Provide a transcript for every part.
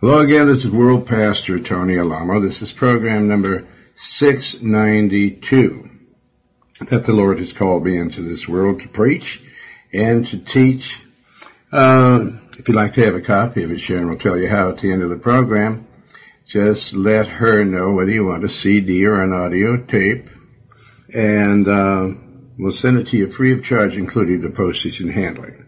Hello again, this is World Pastor Tony Alamo. This is program number 692 that the Lord has called me into this world to preach and to teach. Uh, if you'd like to have a copy of it, Sharon will tell you how at the end of the program. Just let her know whether you want a CD or an audio tape, and uh, we'll send it to you free of charge, including the postage and handling.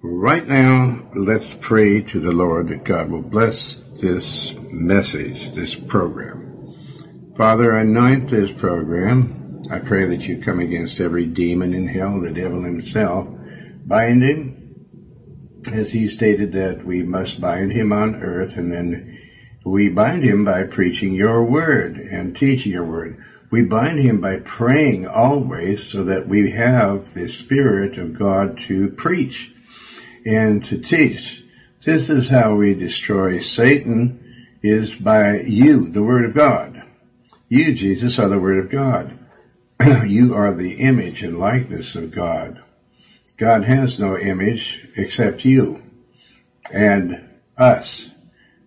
Right now, let's pray to the Lord that God will bless this message, this program. Father, anoint this program. I pray that you come against every demon in hell, the devil himself. Bind him, as he stated that we must bind him on earth, and then we bind him by preaching your word and teaching your word. We bind him by praying always so that we have the Spirit of God to preach and to teach. This is how we destroy Satan is by you, the Word of God. You, Jesus, are the Word of God. you are the image and likeness of God. God has no image except you and us.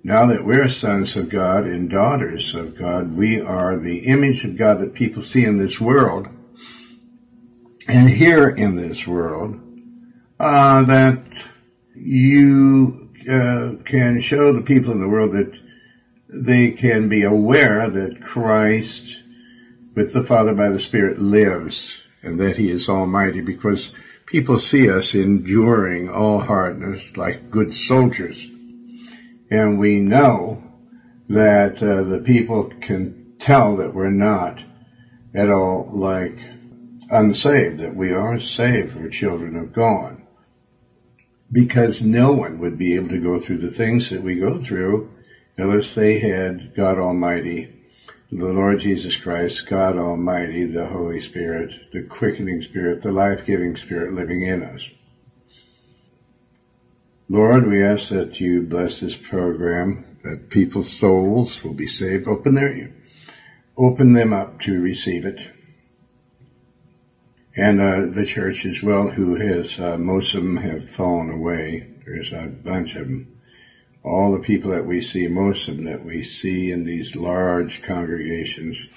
Now that we're sons of God and daughters of God, we are the image of God that people see in this world and hear in this world uh, that you uh, can show the people in the world that they can be aware that Christ, with the Father by the Spirit, lives and that He is Almighty because people see us enduring all hardness like good soldiers. And we know that uh, the people can tell that we're not at all like unsaved, that we are saved, we're children of God because no one would be able to go through the things that we go through unless they had God Almighty, the Lord Jesus Christ, God Almighty, the Holy Spirit, the quickening Spirit, the life-giving Spirit living in us. Lord, we ask that you bless this program, that people's souls will be saved. Open their, open them up to receive it and uh, the church as well, who has uh, most of them have fallen away. There's a bunch of them. All the people that we see, most of them that we see in these large congregations,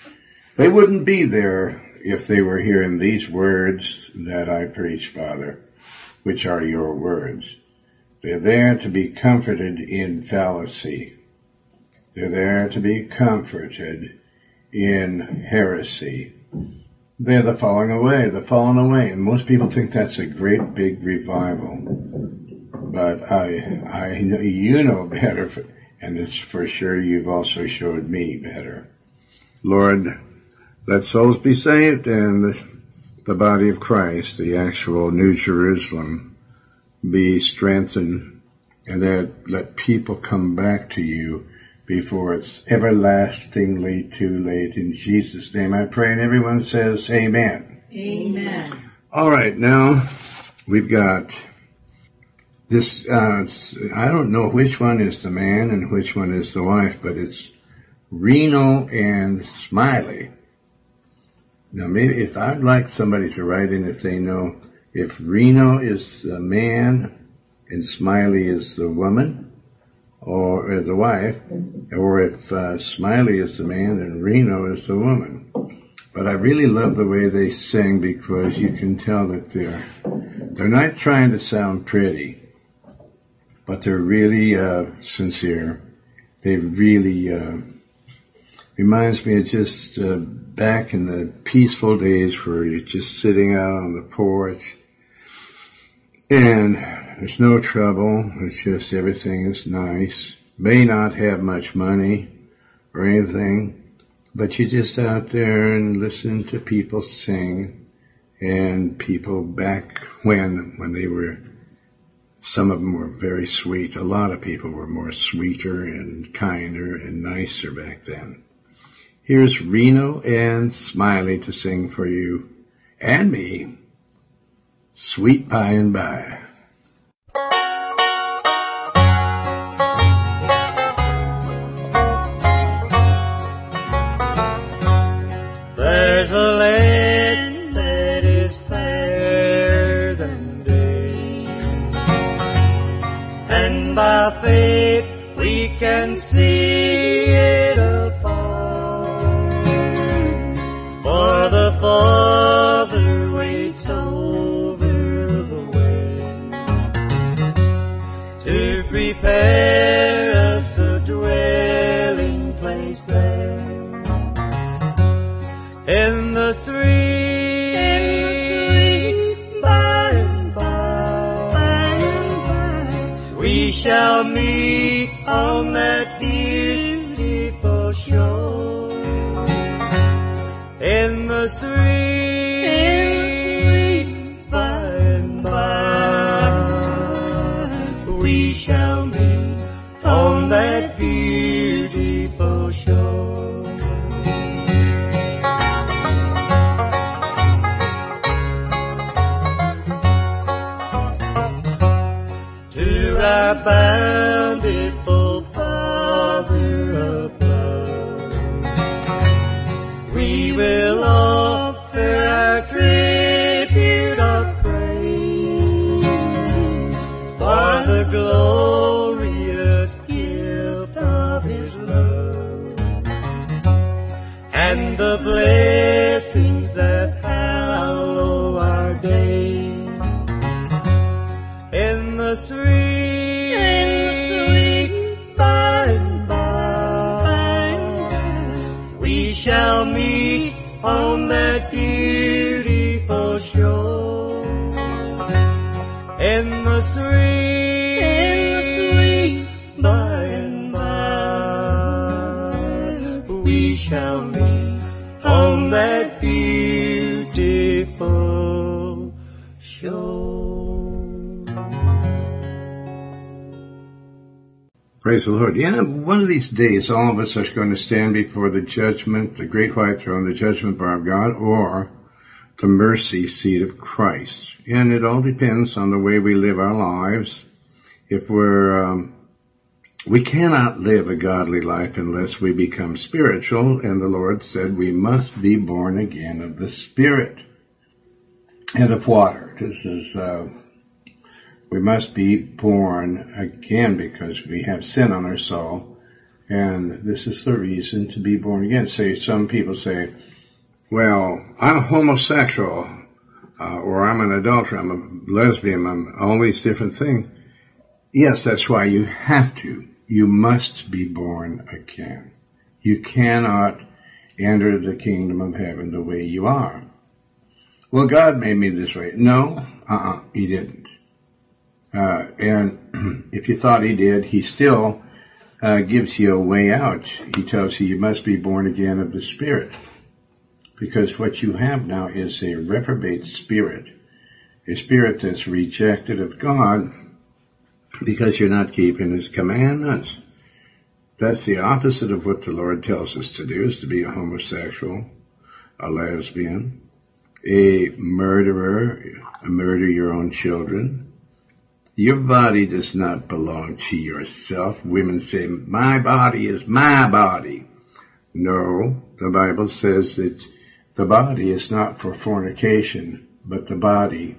they wouldn't be there if they were hearing these words that I preach, Father, which are your words. They're there to be comforted in fallacy. They're there to be comforted in heresy they're the falling away, the falling away. And most people think that's a great big revival. But I, I know you know better, and it's for sure you've also showed me better. Lord, let souls be saved and the, the body of Christ, the actual New Jerusalem, be strengthened and that let people come back to you before it's everlastingly too late. In Jesus' name I pray, and everyone says amen. Amen. All right, now we've got this, uh, I don't know which one is the man and which one is the wife, but it's Reno and Smiley. Now maybe if I'd like somebody to write in if they know if Reno is the man and Smiley is the woman, or the wife, or if uh, Smiley is the man and Reno is the woman. But I really love the way they sing because you can tell that they're they're not trying to sound pretty, but they're really uh, sincere. They really uh, reminds me of just uh, back in the peaceful days where you're just sitting out on the porch and there's no trouble. It's just everything is nice. May not have much money or anything, but you're just out there and listen to people sing and people back when, when they were, some of them were very sweet. A lot of people were more sweeter and kinder and nicer back then. Here's Reno and Smiley to sing for you and me. Sweet by and by. Can see it afar. For the Father waits over the way to prepare us a dwelling place there. In the sweet, by and by, we shall meet on that beautiful shore. In the sweet, Praise the Lord. Yeah, one of these days, all of us are going to stand before the judgment, the great white throne, the judgment bar of God, or the mercy seat of Christ. And it all depends on the way we live our lives. If we're, um, we cannot live a godly life unless we become spiritual, and the Lord said we must be born again of the Spirit and of water. This is, uh, we must be born again because we have sin on our soul. And this is the reason to be born again. Say, some people say, well, I'm homosexual, uh, or I'm an adulterer, I'm a lesbian, I'm all these different things. Yes, that's why you have to. You must be born again. You cannot enter the kingdom of heaven the way you are. Well, God made me this way. No, uh-uh, He didn't. Uh, and if you thought he did, he still uh, gives you a way out. He tells you you must be born again of the Spirit. Because what you have now is a reprobate spirit, a spirit that's rejected of God because you're not keeping his commandments. That's the opposite of what the Lord tells us to do, is to be a homosexual, a lesbian, a murderer, a murder your own children, your body does not belong to yourself. Women say, my body is my body. No, the Bible says that the body is not for fornication, but the body,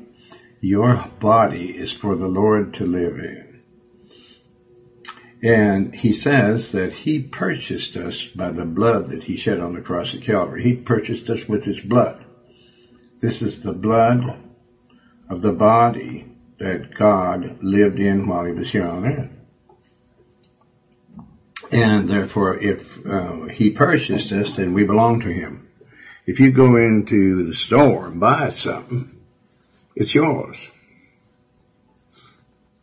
your body is for the Lord to live in. And he says that he purchased us by the blood that he shed on the cross of Calvary. He purchased us with his blood. This is the blood of the body that God lived in while he was here on earth. And therefore, if uh, he purchased us, then we belong to him. If you go into the store and buy something, it's yours.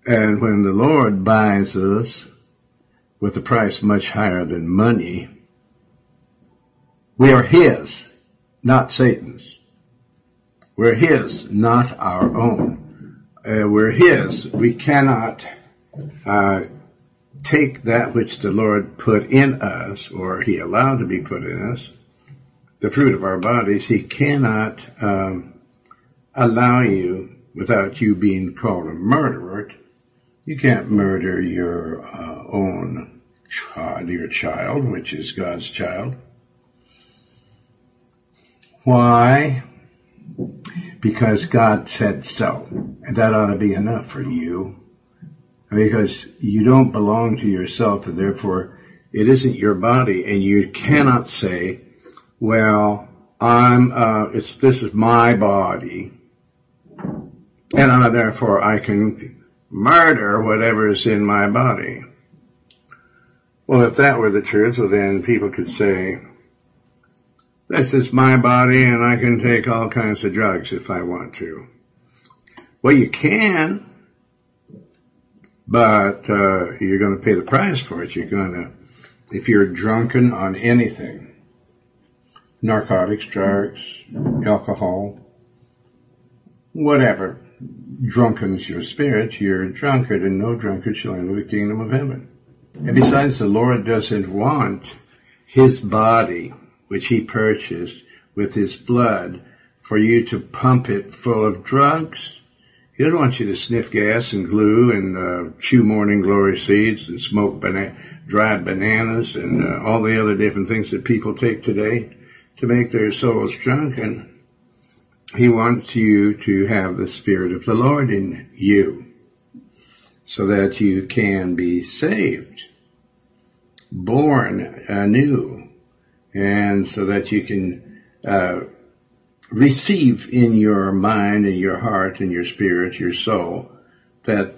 And when the Lord buys us with a price much higher than money, we are his, not Satan's. We're his, not our own. Uh, we're his. We cannot uh, take that which the Lord put in us, or He allowed to be put in us, the fruit of our bodies. He cannot um, allow you, without you being called a murderer, you can't murder your uh, own child, your child, which is God's child. Why? Because God said so. And that ought to be enough for you. because you don't belong to yourself and therefore it isn't your body and you cannot say, well, I'm, uh, it's, this is my body and uh, therefore I can murder whatever is in my body. Well, if that were the truth, well then people could say, this is my body and I can take all kinds of drugs if I want to. Well, you can, but uh, you're going to pay the price for it. You're going to, if you're drunken on anything, narcotics, drugs, alcohol, whatever, drunkens your spirit, you're a drunkard, and no drunkard shall enter the kingdom of heaven. And besides, the Lord doesn't want his body, which he purchased with his blood, for you to pump it full of drugs he doesn't want you to sniff gas and glue and uh, chew morning glory seeds and smoke bana- dried bananas and uh, all the other different things that people take today to make their souls drunken. He wants you to have the Spirit of the Lord in you so that you can be saved, born anew, and so that you can uh, receive in your mind and your heart and your spirit, your soul, that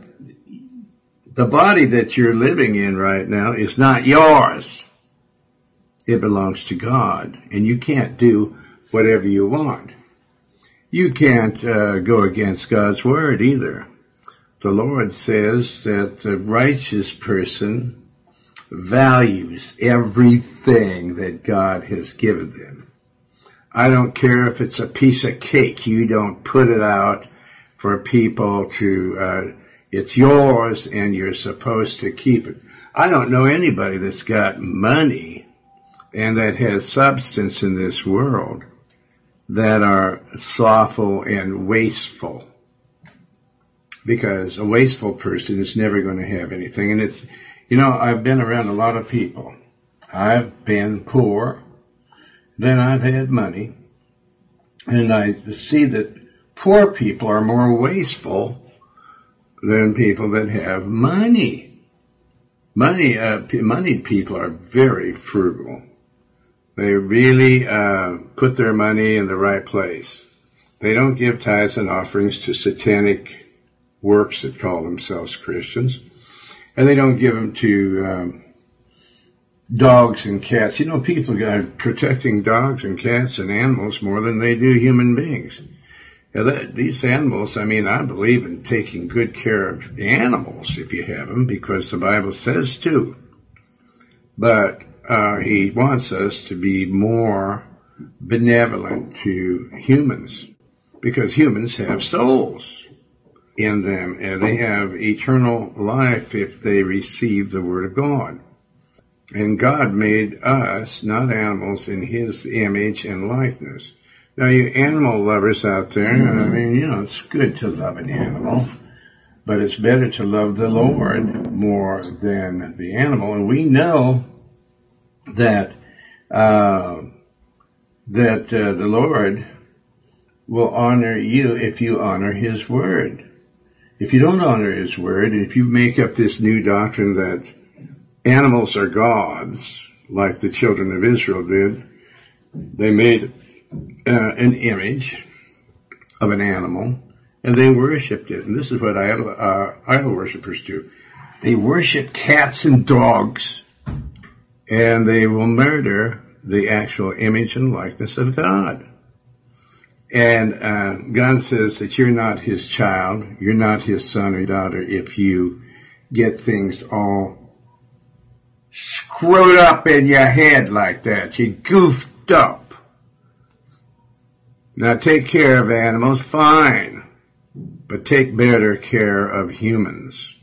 the body that you're living in right now is not yours. It belongs to God, and you can't do whatever you want. You can't uh, go against God's word either. The Lord says that the righteous person values everything that God has given them. I don't care if it's a piece of cake. You don't put it out for people to, uh, it's yours and you're supposed to keep it. I don't know anybody that's got money and that has substance in this world that are slothful and wasteful. Because a wasteful person is never going to have anything. And it's, you know, I've been around a lot of people. I've been poor then I've had money. And I see that poor people are more wasteful than people that have money. Money, uh, moneyed people are very frugal. They really uh, put their money in the right place. They don't give tithes and offerings to satanic works that call themselves Christians, and they don't give them to um, dogs and cats. You know, people are protecting dogs and cats and animals more than they do human beings. that, these animals, I mean, I believe in taking good care of animals if you have them because the Bible says to. But uh, he wants us to be more benevolent to humans because humans have souls in them and they have eternal life if they receive the Word of God. And God made us, not animals, in His image and likeness. Now, you animal lovers out there, I mean, you know, it's good to love an animal, but it's better to love the Lord more than the animal. And we know that uh, that uh, the Lord will honor you if you honor His word. If you don't honor His word, if you make up this new doctrine that animals are gods, like the children of Israel did. They made uh, an image of an animal and they worshipped it. And this is what idol, uh, idol worshippers do. They worship cats and dogs and they will murder the actual image and likeness of God. And uh, God says that you're not his child, you're not his son or daughter if you get things all screwed up in your head like that. You goofed up. Now take care of animals, fine, but take better care of humans.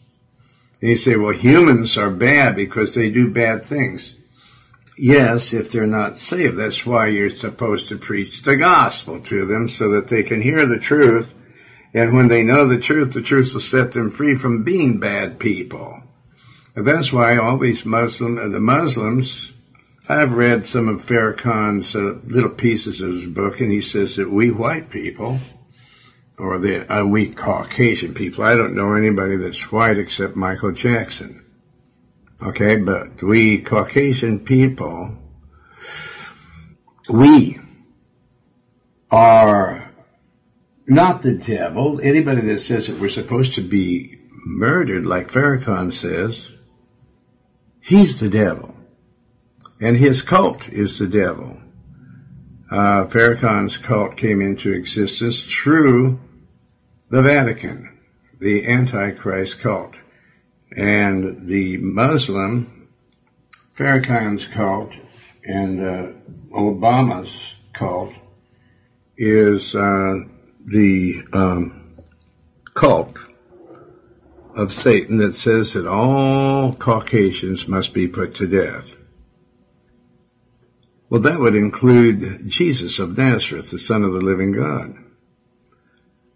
And you say, well, humans are bad because they do bad things. Yes, if they're not saved. That's why you're supposed to preach the gospel to them so that they can hear the truth. And when they know the truth, the truth will set them free from being bad people. And that's why all these Muslim, uh, the Muslims, I've read some of Farrakhan's uh, little pieces of his book, and he says that we white people or the uh, we Caucasian people. I don't know anybody that's white except Michael Jackson. Okay, but we Caucasian people, we are not the devil. Anybody that says that we're supposed to be murdered, like Farrakhan says, he's the devil. And his cult is the devil. Uh, Farrakhan's cult came into existence through the Vatican, the Antichrist cult. And the Muslim, Farrakhan's cult, and uh, Obama's cult is uh, the um, cult of Satan that says that all Caucasians must be put to death. Well, that would include Jesus of Nazareth, the Son of the living God.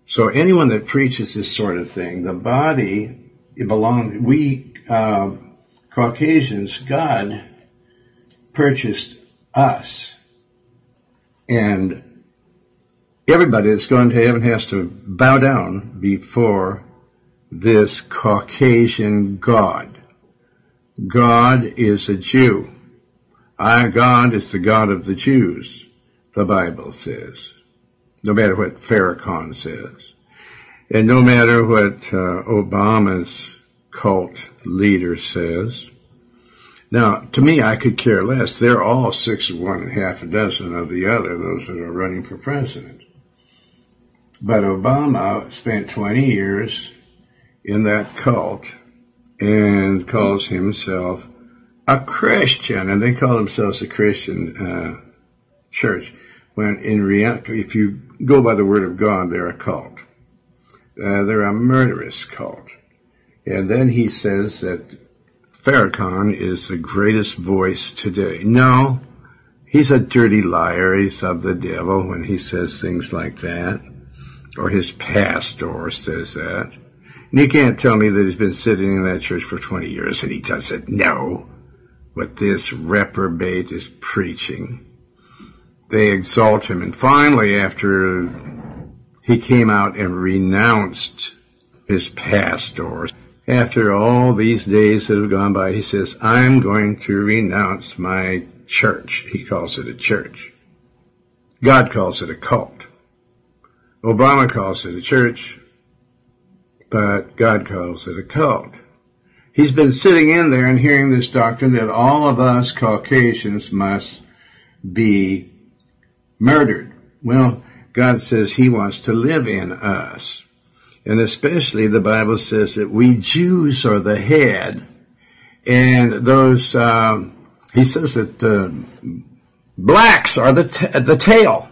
So anyone that preaches this sort of thing, the body, it belongs, we, uh, Caucasians, God purchased us. And everybody that's going to heaven has to bow down before this Caucasian God. God is a Jew. Our God is the God of the Jews, the Bible says. No matter what Farrakhan says. And no matter what uh, Obama's cult leader says. Now, to me, I could care less. They're all six of one and half a dozen of the other, those that are running for president. But Obama spent 20 years in that cult and calls himself a Christian, and they call themselves a Christian uh, church. When in reality, if you go by the word of God, they're a cult. Uh, they're a murderous cult. And then he says that Farrakhan is the greatest voice today. No, he's a dirty liar. He's of the devil when he says things like that. Or his pastor says that. And you can't tell me that he's been sitting in that church for 20 years and he doesn't know what this reprobate is preaching. They exalt him. And finally, after he came out and renounced his pastor, after all these days that have gone by, he says, I'm going to renounce my church. He calls it a church. God calls it a cult. Obama calls it a church but God calls it a cult. He's been sitting in there and hearing this doctrine that all of us Caucasians must be murdered. Well, God says He wants to live in us. And especially the Bible says that we Jews are the head. And those, um, He says that uh, blacks are the, t- the tail.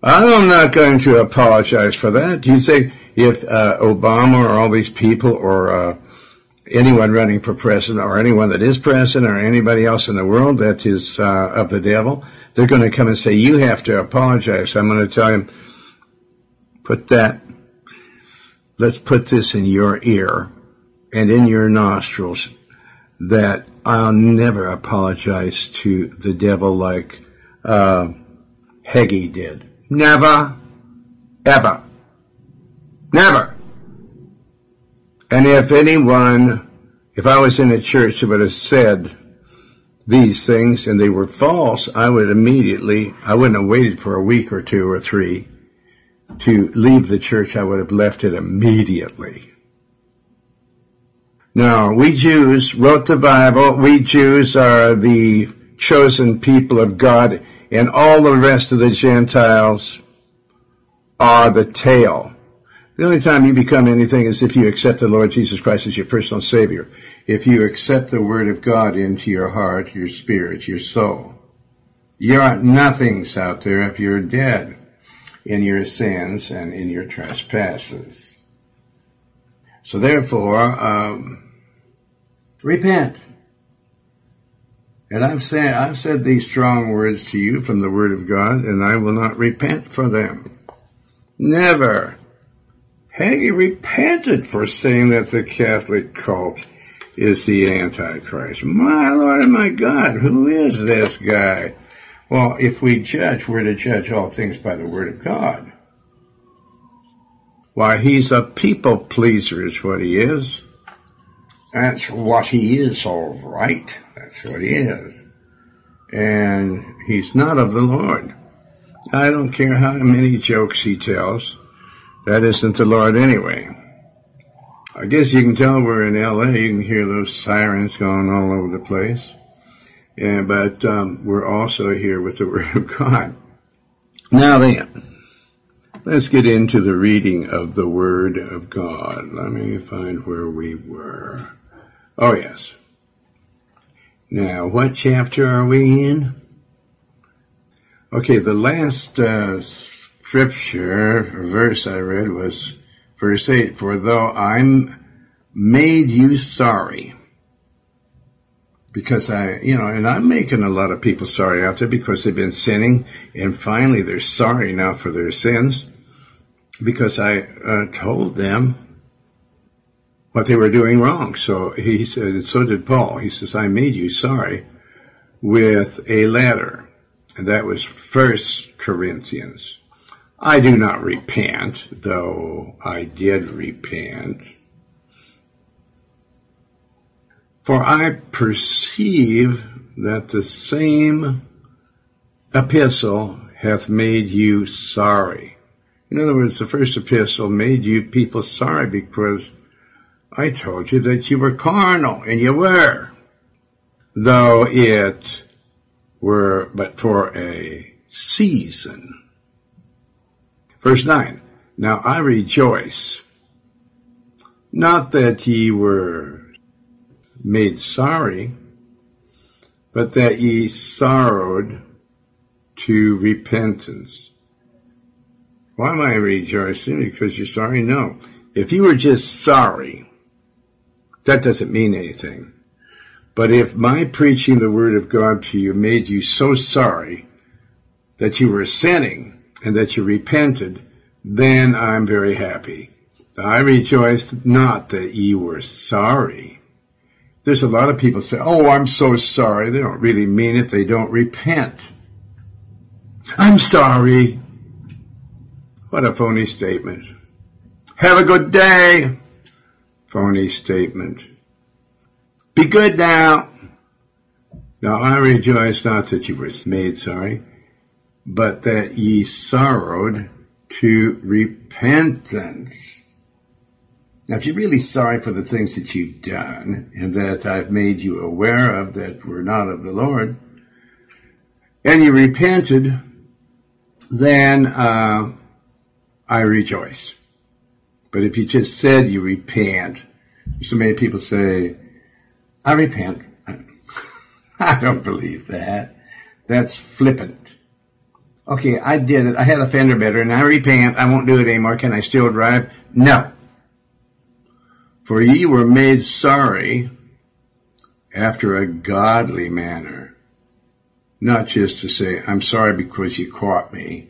I'm not going to apologize for that. Do You say if uh, Obama or all these people or uh, anyone running for president or anyone that is president or anybody else in the world that is uh, of the devil, they're going to come and say, you have to apologize. I'm going to tell him, put that, let's put this in your ear and in your nostrils that I'll never apologize to the devil like uh, Hagee did. Never, ever. Never. And if anyone, if I was in a church that would have said these things and they were false, I would immediately, I wouldn't have waited for a week or two or three to leave the church. I would have left it immediately. Now, we Jews wrote the Bible. We Jews are the chosen people of God and all the rest of the Gentiles are the tail. The only time you become anything is if you accept the Lord Jesus Christ as your personal Savior. If you accept the Word of God into your heart, your spirit, your soul. You are nothings out there if you're dead in your sins and in your trespasses. So therefore, um, repent. And I've said, I've said these strong words to you from the Word of God, and I will not repent for them. Never. Hagee repented for saying that the Catholic cult is the Antichrist. My Lord and my God, who is this guy? Well, if we judge, we're to judge all things by the Word of God. Why, he's a people pleaser is what he is. That's what he is, all right. That's what he is. And he's not of the Lord. I don't care how many jokes he tells. That isn't the Lord anyway. I guess you can tell we're in LA. You can hear those sirens going all over the place. Yeah, but um, we're also here with the Word of God. Now then, let's get into the reading of the Word of God. Let me find where we were. Oh, yes. Now, what chapter are we in? Okay, the last uh, scripture verse I read was verse 8 For though I'm made you sorry, because I, you know, and I'm making a lot of people sorry out there because they've been sinning and finally they're sorry now for their sins because I uh, told them what they were doing wrong. So he said, and so did Paul. He says, I made you sorry with a letter and that was First Corinthians. I do not repent, though I did repent. For I perceive that the same epistle hath made you sorry. In other words, the first epistle made you people sorry because I told you that you were carnal, and you were. Though it were but for a season. Verse 9. Now I rejoice, not that ye were made sorry, but that ye sorrowed to repentance. Why am I rejoicing? Because you're sorry? No. If you were just sorry, that doesn't mean anything. But if my preaching the word of God to you made you so sorry that you were sinning and that you repented, then I'm very happy. I rejoiced not that ye were sorry. There's a lot of people say, oh, I'm so sorry. They don't really mean it. They don't repent. I'm sorry. What a phony statement. Have a good day. Phony statement. Be good now. Now I rejoice not that you were made sorry, but that ye sorrowed to repentance. Now, if you're really sorry for the things that you've done and that I've made you aware of that were not of the Lord, and you repented, then uh, I rejoice. But if you just said you repent, so many people say, I repent. I don't believe that. That's flippant. Okay, I did it. I had a fender bender and I repent. I won't do it anymore. Can I still drive? No. For ye were made sorry after a godly manner. Not just to say, I'm sorry because you caught me,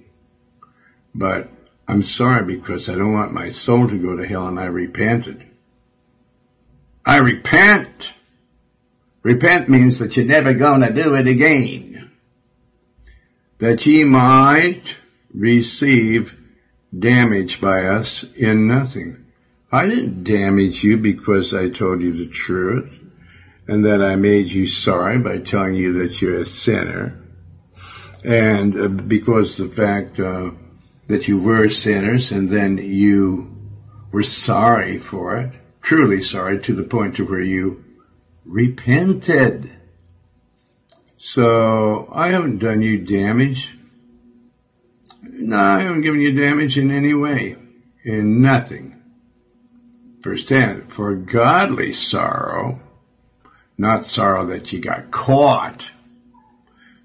but I'm sorry because I don't want my soul to go to hell and I repented. I repent. Repent means that you're never gonna do it again. That ye might receive damage by us in nothing. I didn't damage you because I told you the truth and that I made you sorry by telling you that you're a sinner. And uh, because the fact uh, that you were sinners and then you were sorry for it, truly sorry to the point to where you repented. So I haven't done you damage. No, I haven't given you damage in any way. In nothing. 10, for godly sorrow, not sorrow that you got caught,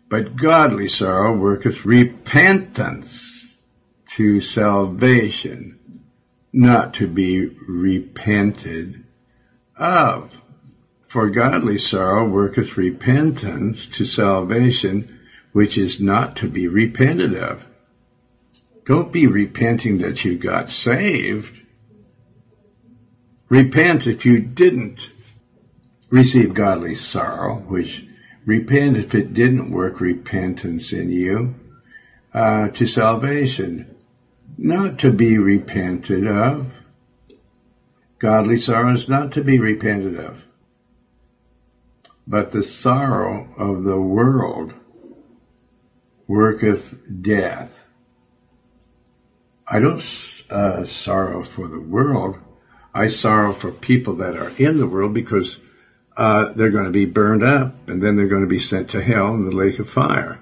but godly sorrow worketh repentance to salvation, not to be repented of. For godly sorrow worketh repentance to salvation, which is not to be repented of. Don't be repenting that you got saved. Repent if you didn't receive godly sorrow, which repent if it didn't work repentance in you uh, to salvation. not to be repented of. Godly sorrow is not to be repented of. But the sorrow of the world worketh death. I don't uh, sorrow for the world. I sorrow for people that are in the world because uh, they're going to be burned up and then they're going to be sent to hell in the lake of fire.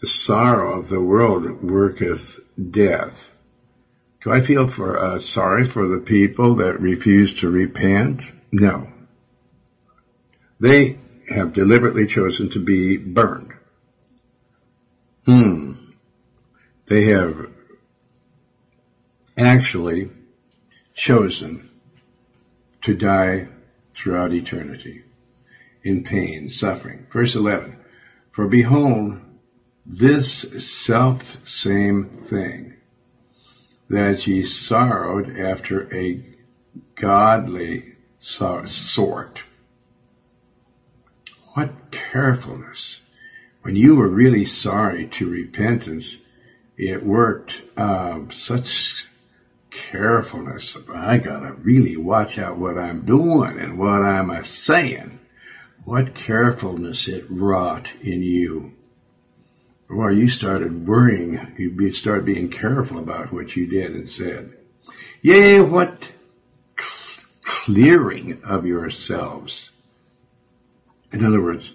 The sorrow of the world worketh death. Do I feel for uh, sorry for the people that refuse to repent? No. They have deliberately chosen to be burned. Hmm. They have actually chosen to die throughout eternity in pain, suffering. Verse 11. For behold, this self same thing that ye sorrowed after a godly sort. What carefulness. When you were really sorry to repentance, it worked uh, such carefulness. I gotta really watch out what I'm doing and what I'm a saying. What carefulness it wrought in you. Well, you started worrying. You started being careful about what you did and said. Yea, what clearing of yourselves. In other words,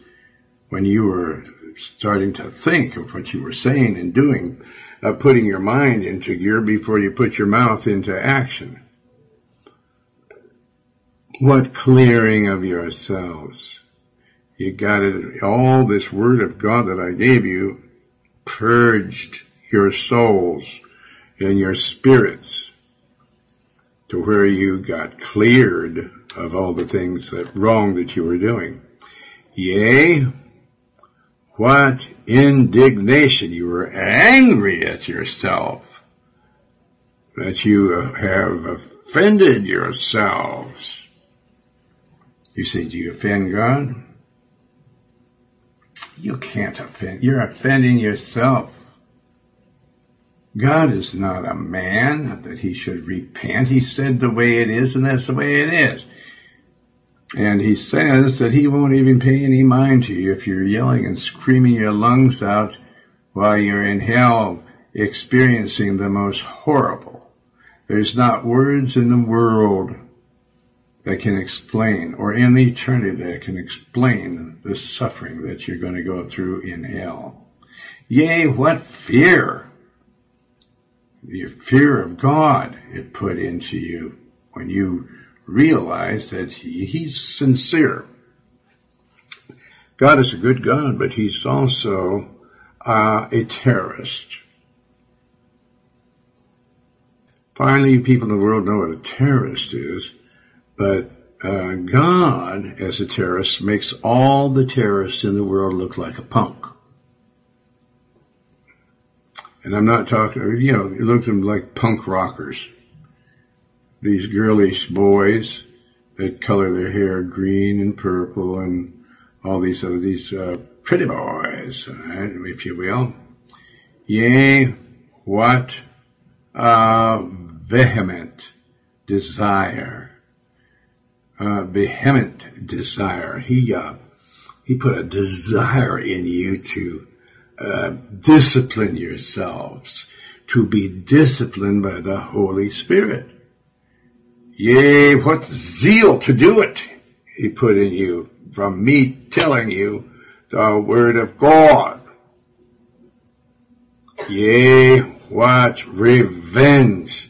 when you were starting to think of what you were saying and doing, uh, putting your mind into gear before you put your mouth into action. What clearing of yourselves. You got it, all this word of God that I gave you purged your souls and your spirits to where you got cleared of all the things that wrong that you were doing. Yea, what indignation! You were angry at yourself that you have offended yourselves. You say, do you offend God? You can't offend. You're offending yourself. God is not a man that he should repent. He said the way it is, and that's the way it is. And he says that he won't even pay any mind to you if you're yelling and screaming your lungs out while you're in hell experiencing the most horrible. There's not words in the world that can explain, or in eternity that can explain the suffering that you're going to go through in hell. Yea, what fear! The fear of God it put into you when you realize that he, he's sincere. God is a good God, but he's also uh, a terrorist. Finally, people in the world know what a terrorist is, but uh, God, as a terrorist, makes all the terrorists in the world look like a punk. And I'm not talking, you know, you look them like punk rockers these girlish boys that color their hair green and purple and all these other these uh, pretty boys, if you will. Yea, what a vehement desire, uh, vehement desire. He uh, he put a desire in you to uh, discipline yourselves, to be disciplined by the Holy Spirit. Yea, what zeal to do it he put in you from me telling you the word of God. Yea, what revenge.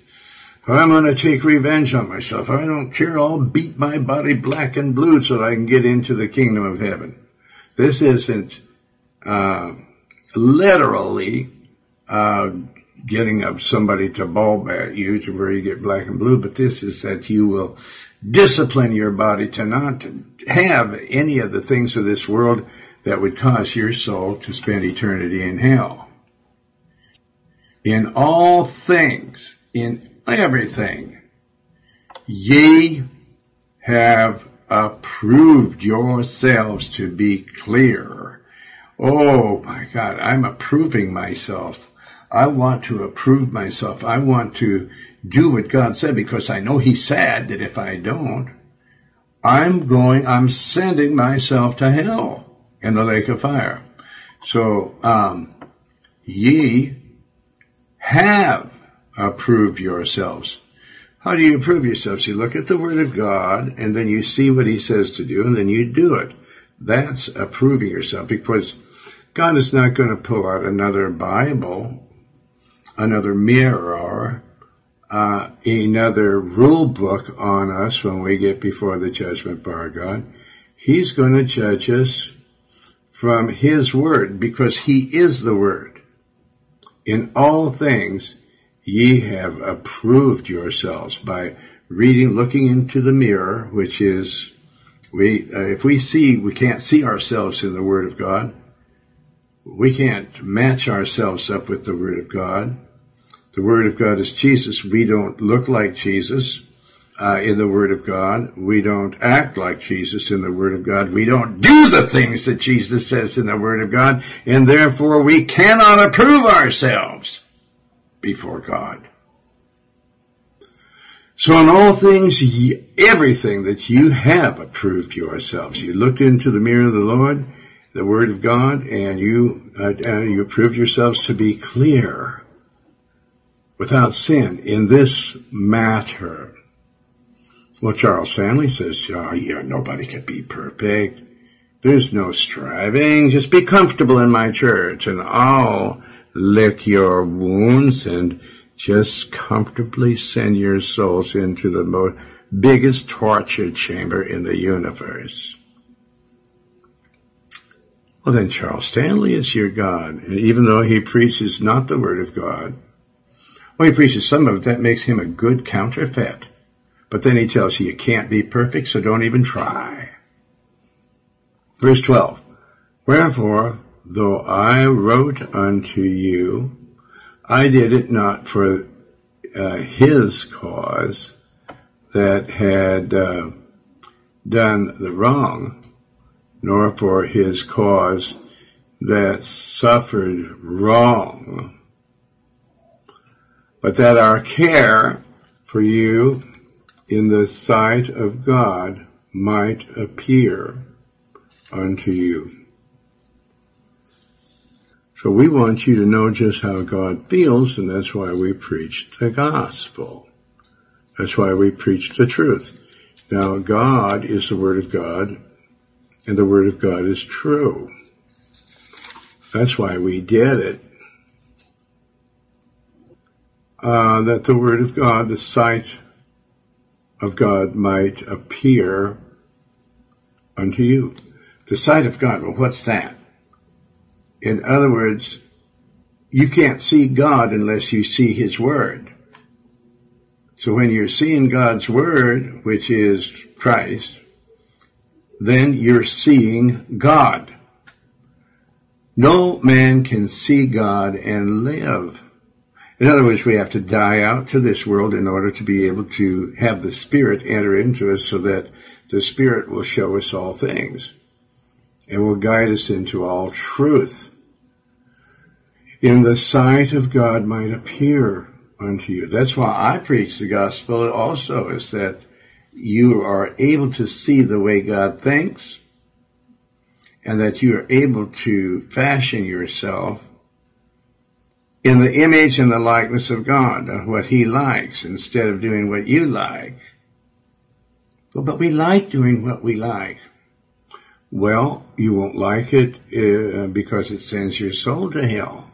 I'm going to take revenge on myself. I don't care. I'll beat my body black and blue so that I can get into the kingdom of heaven. This isn't uh, literally uh, getting up somebody to bulb at you to where you get black and blue, but this is that you will discipline your body to not have any of the things of this world that would cause your soul to spend eternity in hell. In all things, in everything, ye have approved yourselves to be clear. Oh my God, I'm approving myself I want to approve myself. I want to do what God said because I know He said that if I don't, I'm going, I'm sending myself to hell in the lake of fire. So, um, ye have approved yourselves. How do you approve yourselves? You look at the Word of God and then you see what He says to do and then you do it. That's approving yourself because God is not going to pull out another Bible, another mirror, uh, another rule book on us when we get before the judgment bar of God. He's going to judge us from His Word because He is the Word. In all things, ye have approved yourselves by reading, looking into the mirror, which is we, uh, if we see, we can't see ourselves in the Word of God. We can't match ourselves up with the Word of God. The Word of God is Jesus. We don't look like Jesus uh, in the Word of God. We don't act like Jesus in the Word of God. We don't do the things that Jesus says in the Word of God, and therefore we cannot approve ourselves before God. So in all things, everything that you have approved yourselves. You looked into the mirror of the Lord, the Word of God, and you uh, uh, you approved yourselves to be clear, without sin in this matter. Well, Charles Stanley says, oh, yeah, nobody can be perfect. There's no striving. Just be comfortable in my church, and I'll lick your wounds and just comfortably send your souls into the most biggest torture chamber in the universe. Well, then Charles Stanley is your God. And even though he preaches not the word of God, well, he preaches some of it, that makes him a good counterfeit. But then he tells you you can't be perfect, so don't even try. Verse 12. Wherefore, though I wrote unto you, I did it not for uh, his cause that had uh, done the wrong, nor for his cause that suffered wrong, but that our care for you in the sight of God might appear unto you. So we want you to know just how God feels, and that's why we preach the gospel. That's why we preach the truth. Now, God is the Word of God, and the Word of God is true. That's why we did it. Uh, Uh, that the Word of God, the sight of God might appear unto you. The sight of God, well, what's that? In other words, you can't see God unless you see His Word. So when you're seeing God's Word, which is Christ, then you're seeing God. No man can see God and live. In other words, we have to die out to this world in order to be able to have the Spirit enter into us so that the Spirit will show us all things and will guide us into all truth in the sight of God might appear unto you. That's why I preach the gospel also is that you are able to see the way God thinks and that you are able to fashion yourself in the image and the likeness of God, of what He likes, instead of doing what you like. Well, but we like doing what we like. Well, you won't like it uh, because it sends your soul to hell.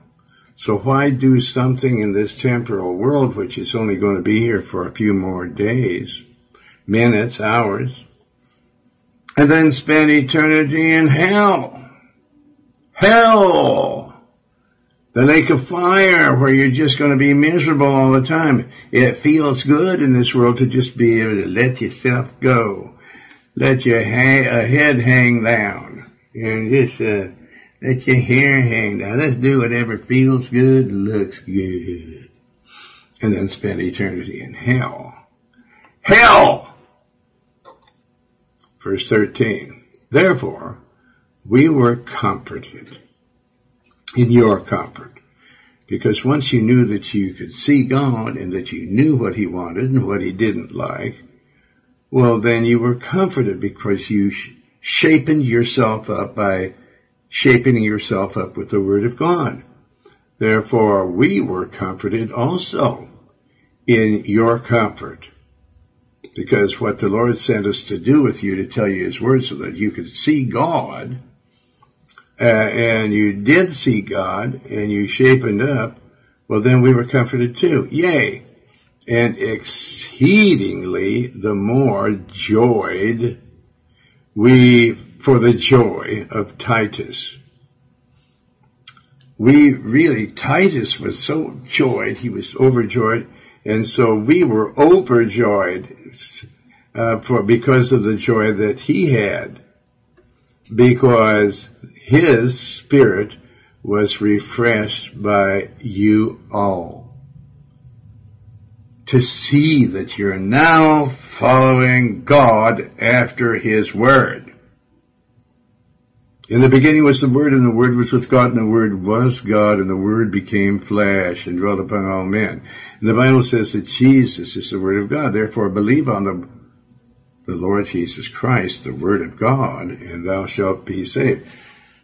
So why do something in this temporal world, which is only going to be here for a few more days, minutes, hours, and then spend eternity in hell? Hell! The lake of fire where you're just going to be miserable all the time. It feels good in this world to just be able to let yourself go. Let your ha- uh, head hang down. And just, uh, let your hair hang down. Let's do whatever feels good, looks good. And then spend eternity in hell. Hell! Verse 13. Therefore, we were comforted in your comfort Because once you knew that you could see God and that you knew what He wanted and what He didn't like, well, then you were comforted because you sh- yourself up by shaping yourself up with the Word of God. Therefore, we were comforted also in your comfort. Because what the Lord sent us to do with you to tell you His Word so that you could see God and you did see God and you shapened up, well, then we were comforted too. Yea. And exceedingly the more joyed we for the joy of Titus. We really, Titus was so joyed, he was overjoyed, and so we were overjoyed uh, for because of the joy that he had, because his spirit was refreshed by you all. To see that you're now following God after his word. In the beginning was the Word, and the Word was with God, and the Word was God, and the Word became flesh and dwelt upon all men. And the Bible says that Jesus is the Word of God. Therefore, believe on the, the Lord Jesus Christ, the Word of God, and thou shalt be saved.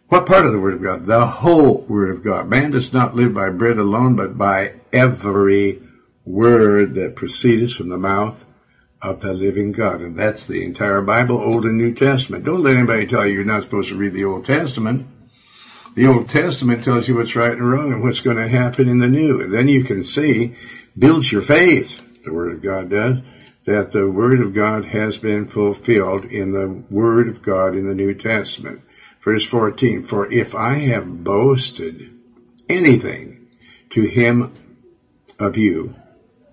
What part of the Word of God? The whole Word of God. Man does not live by bread alone, but by every word that proceedeth from the mouth of the living God. And that's the entire Bible, Old and New Testament. Don't let anybody tell you you're not supposed to read the Old Testament. The Old Testament tells you what's right and wrong and what's going to happen in the New. And then you can see, builds your faith, the Word of God does, that the Word of God has been fulfilled in the Word of God in the New Testament. Verse 14, For if I have boasted anything to him of you,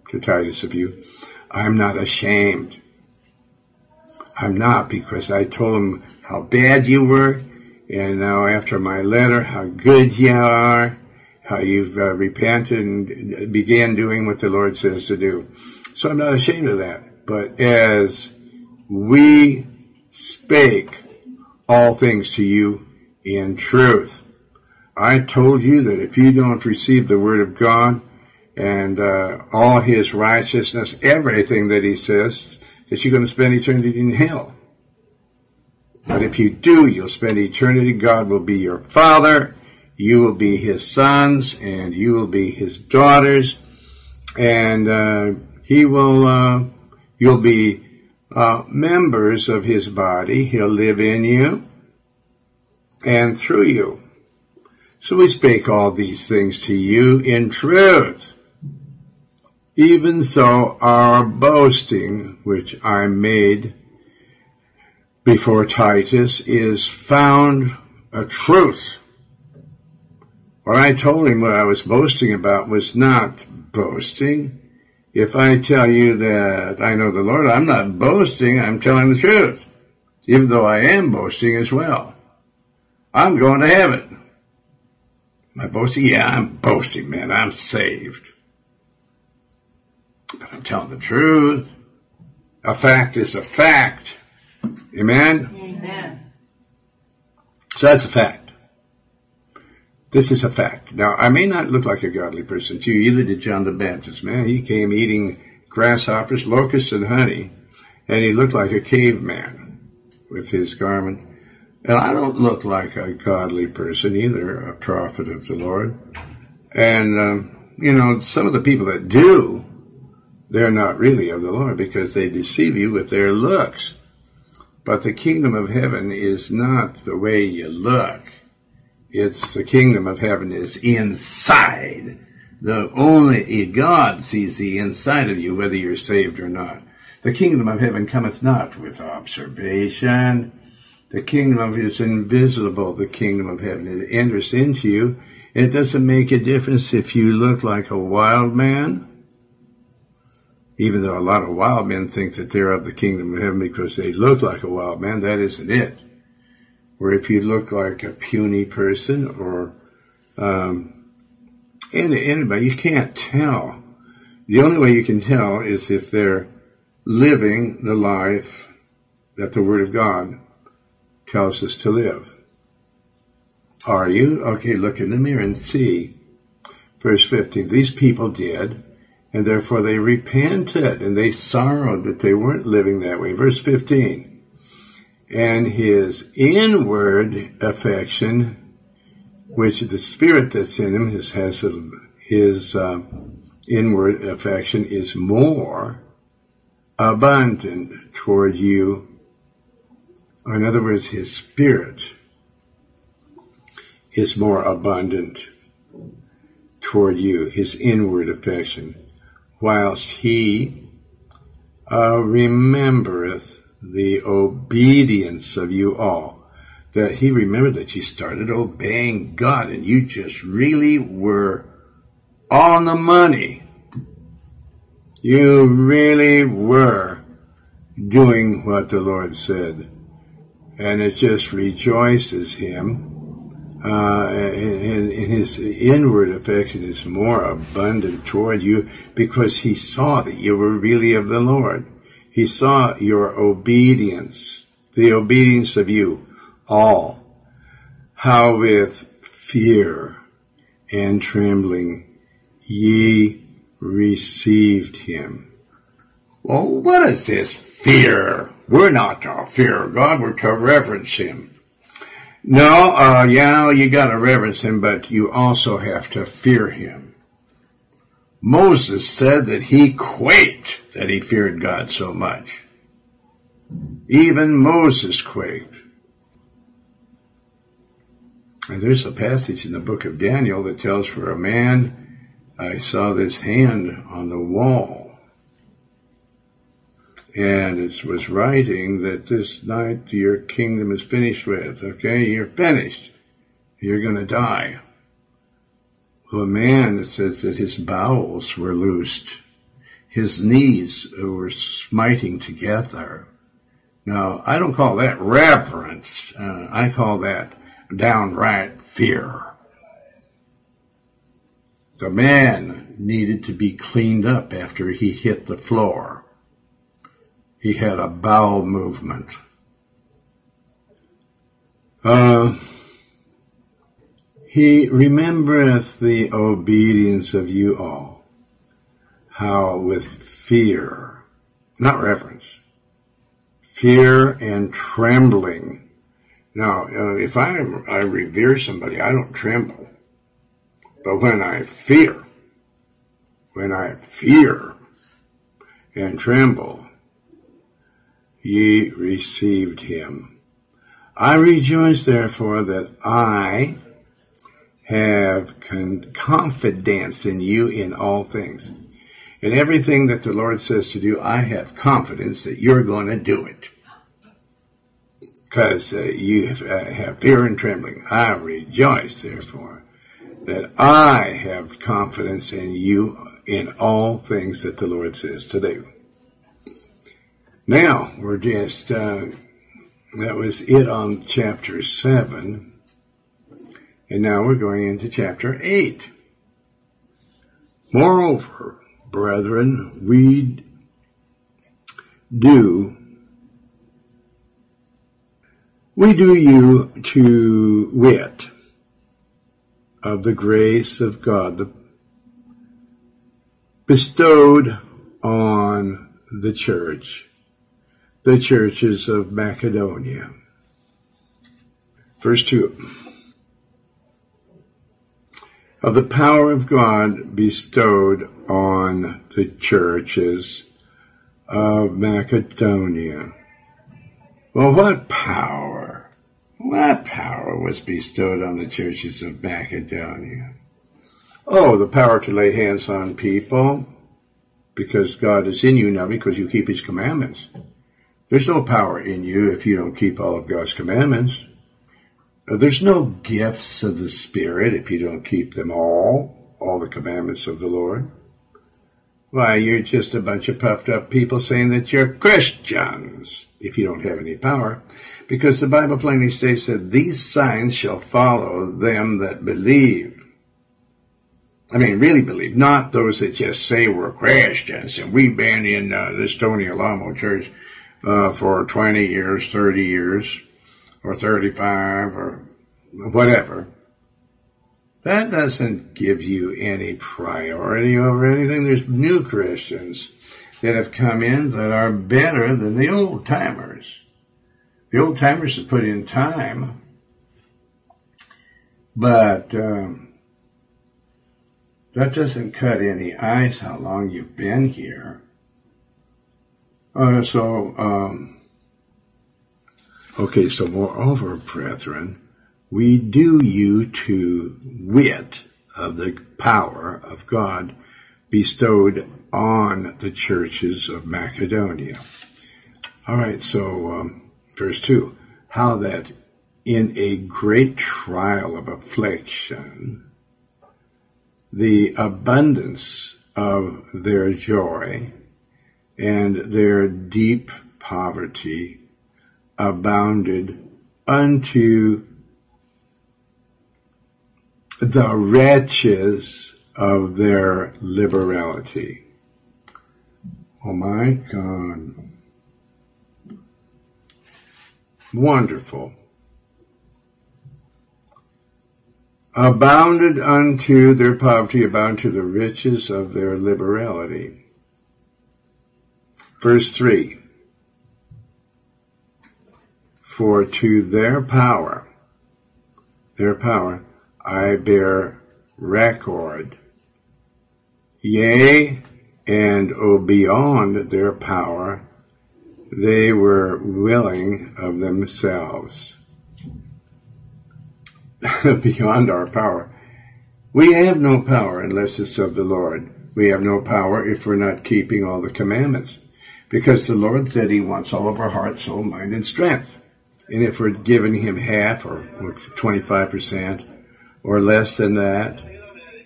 to Titus of you, I'm not ashamed. I'm not because I told him how bad you were, and now after my letter, how good you are, how you've uh, repented and began doing what the Lord says to do. So I'm not ashamed of that. But as we spake all things to you in truth. I told you that if you don't receive the word of God and uh, all his righteousness, everything that he says, that you're going to spend eternity in hell. But if you do, you'll spend eternity. God will be your father. You will be his sons and you will be his daughters. And uh, he will, uh, you'll be uh, members of his body. He'll live in you and through you. So we speak all these things to you in truth. Even so, our boasting, which I made before Titus, is found a truth. What I told him what I was boasting about was not boasting. If I tell you that I know the Lord, I'm not boasting, I'm telling the truth. Even though I am boasting as well. I'm going to heaven. Am I boasting? Yeah, I'm boasting, man. I'm saved. But I'm telling the truth. A fact is a fact. Amen? Amen. So that's a fact. This is a fact. Now, I may not look like a godly person to you. Either did John the Baptist, man. He came eating grasshoppers, locusts, and honey, and he looked like a caveman with his garment. And I don't look like a godly person either, a prophet of the Lord. And, um, you know, some of the people that do, they're not really of the Lord because they deceive you with their looks. But the kingdom of heaven is not the way you look. It's the kingdom of heaven is inside. The only eh, God sees the inside of you, whether you're saved or not. The kingdom of heaven cometh not with observation. The kingdom of is invisible, the kingdom of heaven. It enters into you. It doesn't make a difference if you look like a wild man, even though a lot of wild men think that they're of the kingdom of heaven because they look like a wild man. That isn't it or if you look like a puny person or um, any, anybody, you can't tell. The only way you can tell is if they're living the life that the Word of God tells us to live. Are you? Okay, look in the mirror and see. Verse 15, these people did, and therefore they repented and they sorrowed that they weren't living that way. Verse 15, and his inward affection, which the spirit that's in him his, has his uh, inward affection is more abundant toward you. Or in other words, his spirit is more abundant toward you, his inward affection, whilst he uh, remembereth the obedience of you all. That he remembered that you started obeying God and you just really were on the money. You really were doing what the Lord said. And it just rejoices him uh, his inward affection is more abundant toward you because he saw that you were really of the Lord. He saw your obedience, the obedience of you all, how with fear and trembling ye received him. Well, what is this fear? We're not to fear God, we're to reverence him. No, uh, yeah, you gotta reverence him, but you also have to fear him. Moses said that he quaked that he feared God so much. Even Moses quaked. And there's a passage in the book of Daniel that tells for a man, I saw this hand on the wall and it was writing that this night your kingdom is finished with. Okay, you're finished. You're going to die. Well, a man says that his bowels were loosed. His knees were smiting together. Now, I don't call that reverence. Uh, I call that downright fear. The man needed to be cleaned up after he hit the floor he had a bowel movement. Uh, he remembereth the obedience of you all, how with fear, not reverence, fear and trembling. Now, uh, if I, I revere somebody, I don't tremble. But when I fear, when I fear and tremble, ye received him. I rejoice therefore that I have con- confidence in you in all things. In everything that the Lord says to do, I have confidence that you're going to do it. Because uh, you have, uh, have fear and trembling. I rejoice therefore that I have confidence in you in all things that the Lord says to do. Now, we're just, uh, that was it on chapter 7. And now we're going into chapter 8. Moreover, brethren, we do we do you to wit of the grace of God bestowed on the church the churches of Macedonia. Verse 2. Of the power of God bestowed on the churches of Macedonia. Well, what power? What power was bestowed on the churches of Macedonia? Oh, the power to lay hands on people because God is in you now because you keep his commandments. There's no power in you if you don't keep all of God's commandments. There's no gifts of the Spirit if you don't keep them all, all the commandments of the Lord. Why, you're just a bunch of puffed up people saying that you're Christians if you don't have any power. Because the Bible plainly states that these signs shall follow them that believe. I mean, really believe, not those that just say we're Christians and we've been in uh, this Tony Alamo church uh, for 20 years, 30 years, or 35, or whatever. that doesn't give you any priority over anything. There's new Christians that have come in that are better than the old timers. The old timers have put in time, but um, that doesn't cut any ice how long you've been here. Uh, so, um, okay, so moreover, brethren, we do you to wit of the power of God bestowed on the churches of Macedonia. All right, so um, verse 2 how that in a great trial of affliction, the abundance of their joy and their deep poverty abounded unto the wretches of their liberality. Oh my God. Wonderful. Abounded unto their poverty, abound to the riches of their liberality. Verse 3 For to their power, their power, I bear record. Yea, and oh, beyond their power, they were willing of themselves. beyond our power. We have no power unless it's of the Lord. We have no power if we're not keeping all the commandments. Because the Lord said He wants all of our heart, soul, mind, and strength. And if we're giving Him half or 25%, or less than that,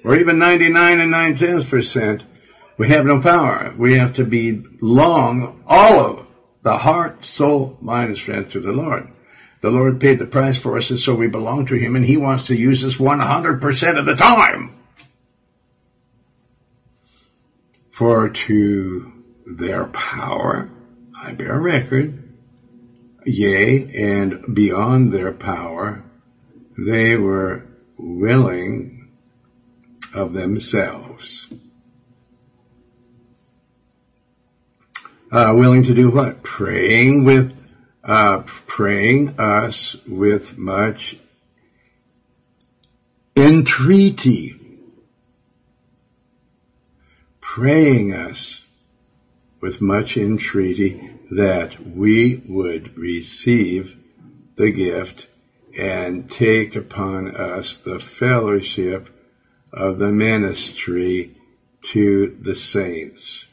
or even 99 and 9 tenths percent, we have no power. We have to be long, all of the heart, soul, mind, and strength to the Lord. The Lord paid the price for us, and so we belong to Him, and He wants to use us 100% of the time. For to their power I bear record, yea, and beyond their power they were willing of themselves. Uh, willing to do what? Praying with, uh, praying us with much entreaty. Praying us with much entreaty that we would receive the gift and take upon us the fellowship of the ministry to the saints.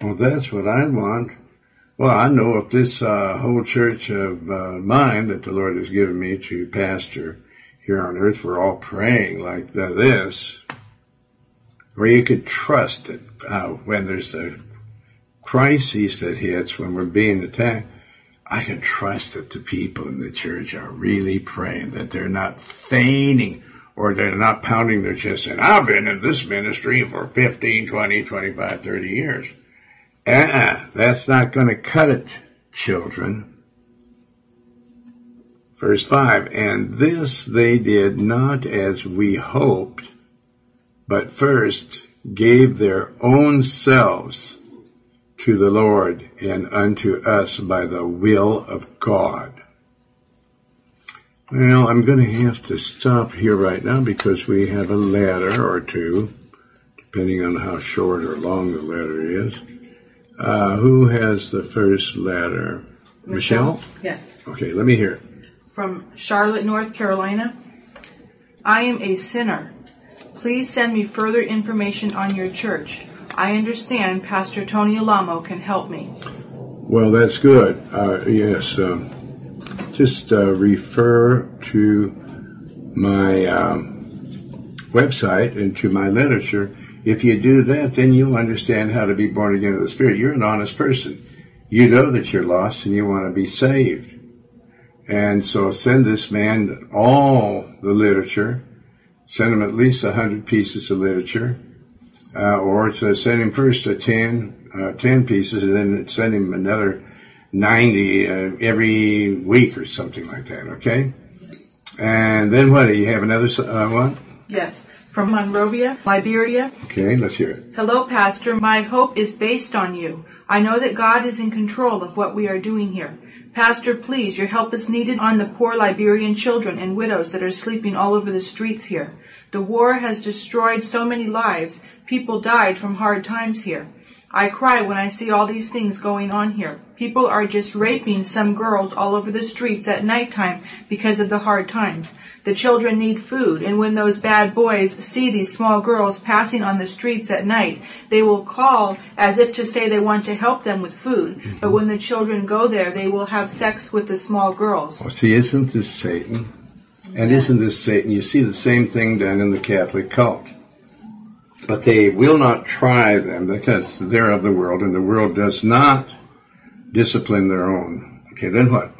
Well, that's what I want. Well, I know if this uh, whole church of uh, mine that the Lord has given me to pastor here on earth, we're all praying like this, where you could trust it uh, when there's a crisis that hits, when we're being attacked, I can trust that the people in the church are really praying, that they're not feigning or they're not pounding their chest saying, I've been in this ministry for 15, 20, 25, 30 years. Uh-uh, that's not going to cut it, children. Verse 5, and this they did not as we hoped, but first gave their own selves to the Lord and unto us by the will of God. Well, I'm going to have to stop here right now because we have a letter or two, depending on how short or long the letter is. Uh, who has the first letter? Michelle? Michelle? Yes. Okay, let me hear it. From Charlotte, North Carolina. I am a sinner. Please send me further information on your church. I understand Pastor Tony Alamo can help me. Well, that's good. Uh, yes. Um, just uh, refer to my um, website and to my literature. If you do that, then you'll understand how to be born again of the Spirit. You're an honest person. You know that you're lost and you want to be saved. And so send this man all the literature. Send him at least a hundred pieces of literature uh, or to send him first a 10, uh, 10 pieces and then send him another 90 uh, every week or something like that, okay? And then what? Do you have another uh, one? Yes, from Monrovia, Liberia. Okay, let's hear it. Hello, Pastor. My hope is based on you. I know that God is in control of what we are doing here. Pastor, please, your help is needed on the poor Liberian children and widows that are sleeping all over the streets here. The war has destroyed so many lives. People died from hard times here. I cry when I see all these things going on here. People are just raping some girls all over the streets at nighttime because of the hard times. The children need food, and when those bad boys see these small girls passing on the streets at night, they will call as if to say they want to help them with food. But when the children go there, they will have sex with the small girls. Well, see, isn't this Satan? And isn't this Satan? You see the same thing done in the Catholic cult. But they will not try them because they're of the world and the world does not discipline their own. Okay, then what?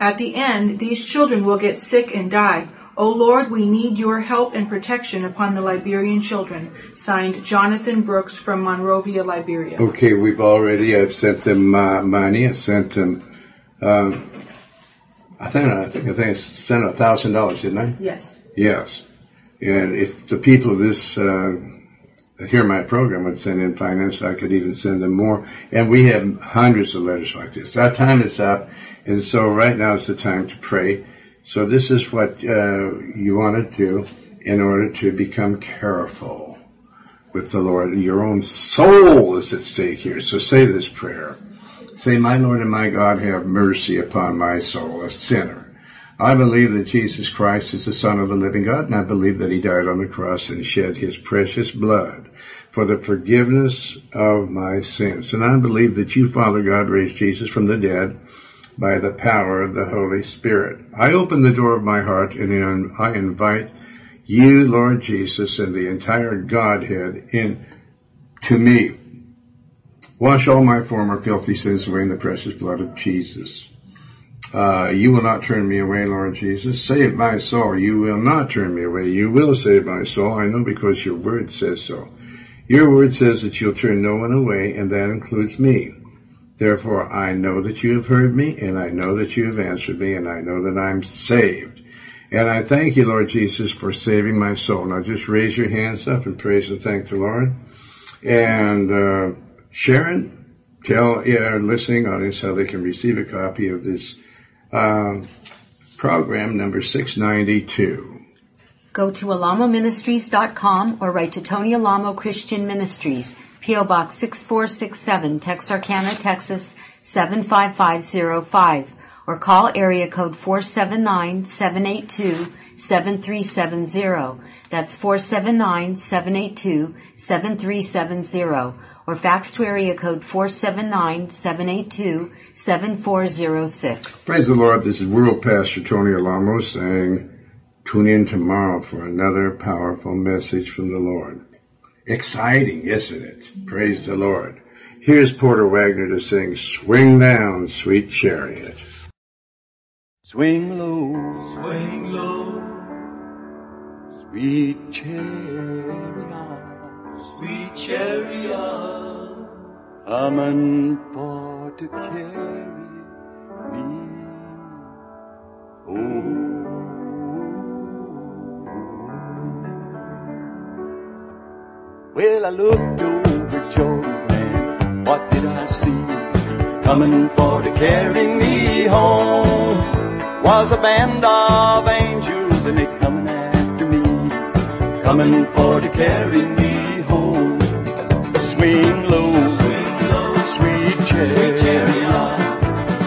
At the end, these children will get sick and die. O Lord, we need your help and protection upon the Liberian children. Signed, Jonathan Brooks from Monrovia, Liberia. Okay, we've already, I've sent them uh, money. I've sent them, um, I think, I think, I think I sent a thousand dollars, didn't I? Yes. Yes. And if the people of this uh, hear my program would send in finance, I could even send them more. And we have hundreds of letters like this. Our time is up, and so right now is the time to pray. So this is what uh, you want to do in order to become careful with the Lord. Your own soul is at stake here. So say this prayer. Say, My Lord and my God, have mercy upon my soul, a sinner. I believe that Jesus Christ is the Son of the living God, and I believe that He died on the cross and shed His precious blood for the forgiveness of my sins. And I believe that you, Father God, raised Jesus from the dead by the power of the Holy Spirit. I open the door of my heart and I invite you, Lord Jesus, and the entire Godhead in to me. Wash all my former filthy sins away in the precious blood of Jesus. Uh, you will not turn me away, Lord Jesus. Save my soul. You will not turn me away. You will save my soul. I know because your word says so. Your word says that you'll turn no one away, and that includes me. Therefore, I know that you have heard me, and I know that you have answered me, and I know that I'm saved. And I thank you, Lord Jesus, for saving my soul. Now just raise your hands up and praise and thank the Lord. And uh, Sharon, tell our listening audience how they can receive a copy of this uh, program number 692. Go to alamoministries.com or write to Tony Alamo Christian Ministries, P.O. Box 6467, Texarkana, Texas 75505, or call area code 479-782-7370. That's 479-782-7370, or fax to area code 479-782-7406. Praise the Lord. This is World Pastor Tony Alamo saying, tune in tomorrow for another powerful message from the Lord. Exciting, isn't it? Praise the Lord. Here's Porter Wagoner to sing Swing Down, Sweet Chariot. Swing low, swing low, sweet chariot, sweet chariot, coming for to carry me home. Well, I looked over Jordan, what did I see? Coming for to carry me home was a band of angels and they coming after me, coming for to carry me. Swing low, sweet chariot,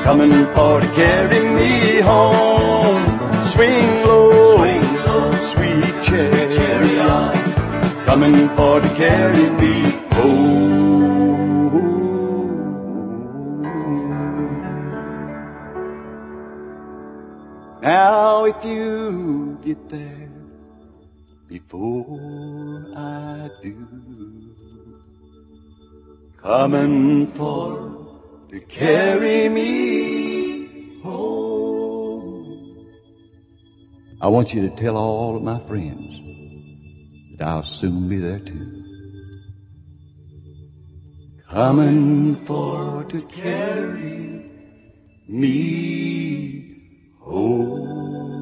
coming for to carry me home. Swing low, sweet chariot, coming for to carry me home. Now if you get there before I do, coming for to carry me home. I want you to tell all of my friends that I'll soon be there too. Coming for to carry me home.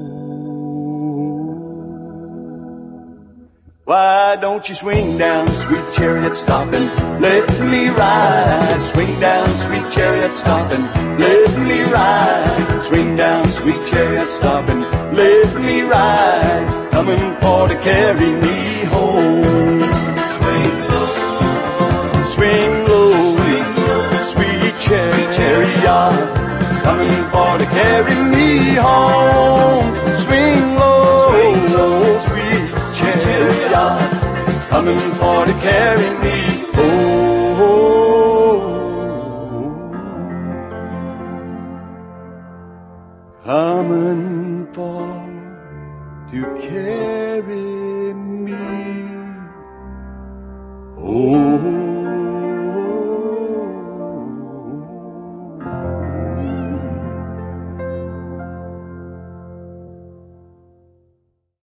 Don't you swing down, sweet chariot, stop and let me ride. Swing down, sweet chariot, stop and let me ride. Swing down, sweet chariot, stop and let me ride. Coming for to carry me home. Swing low, swing low, sweet chariot, coming for to carry me home. Home. Coming for to carry me home.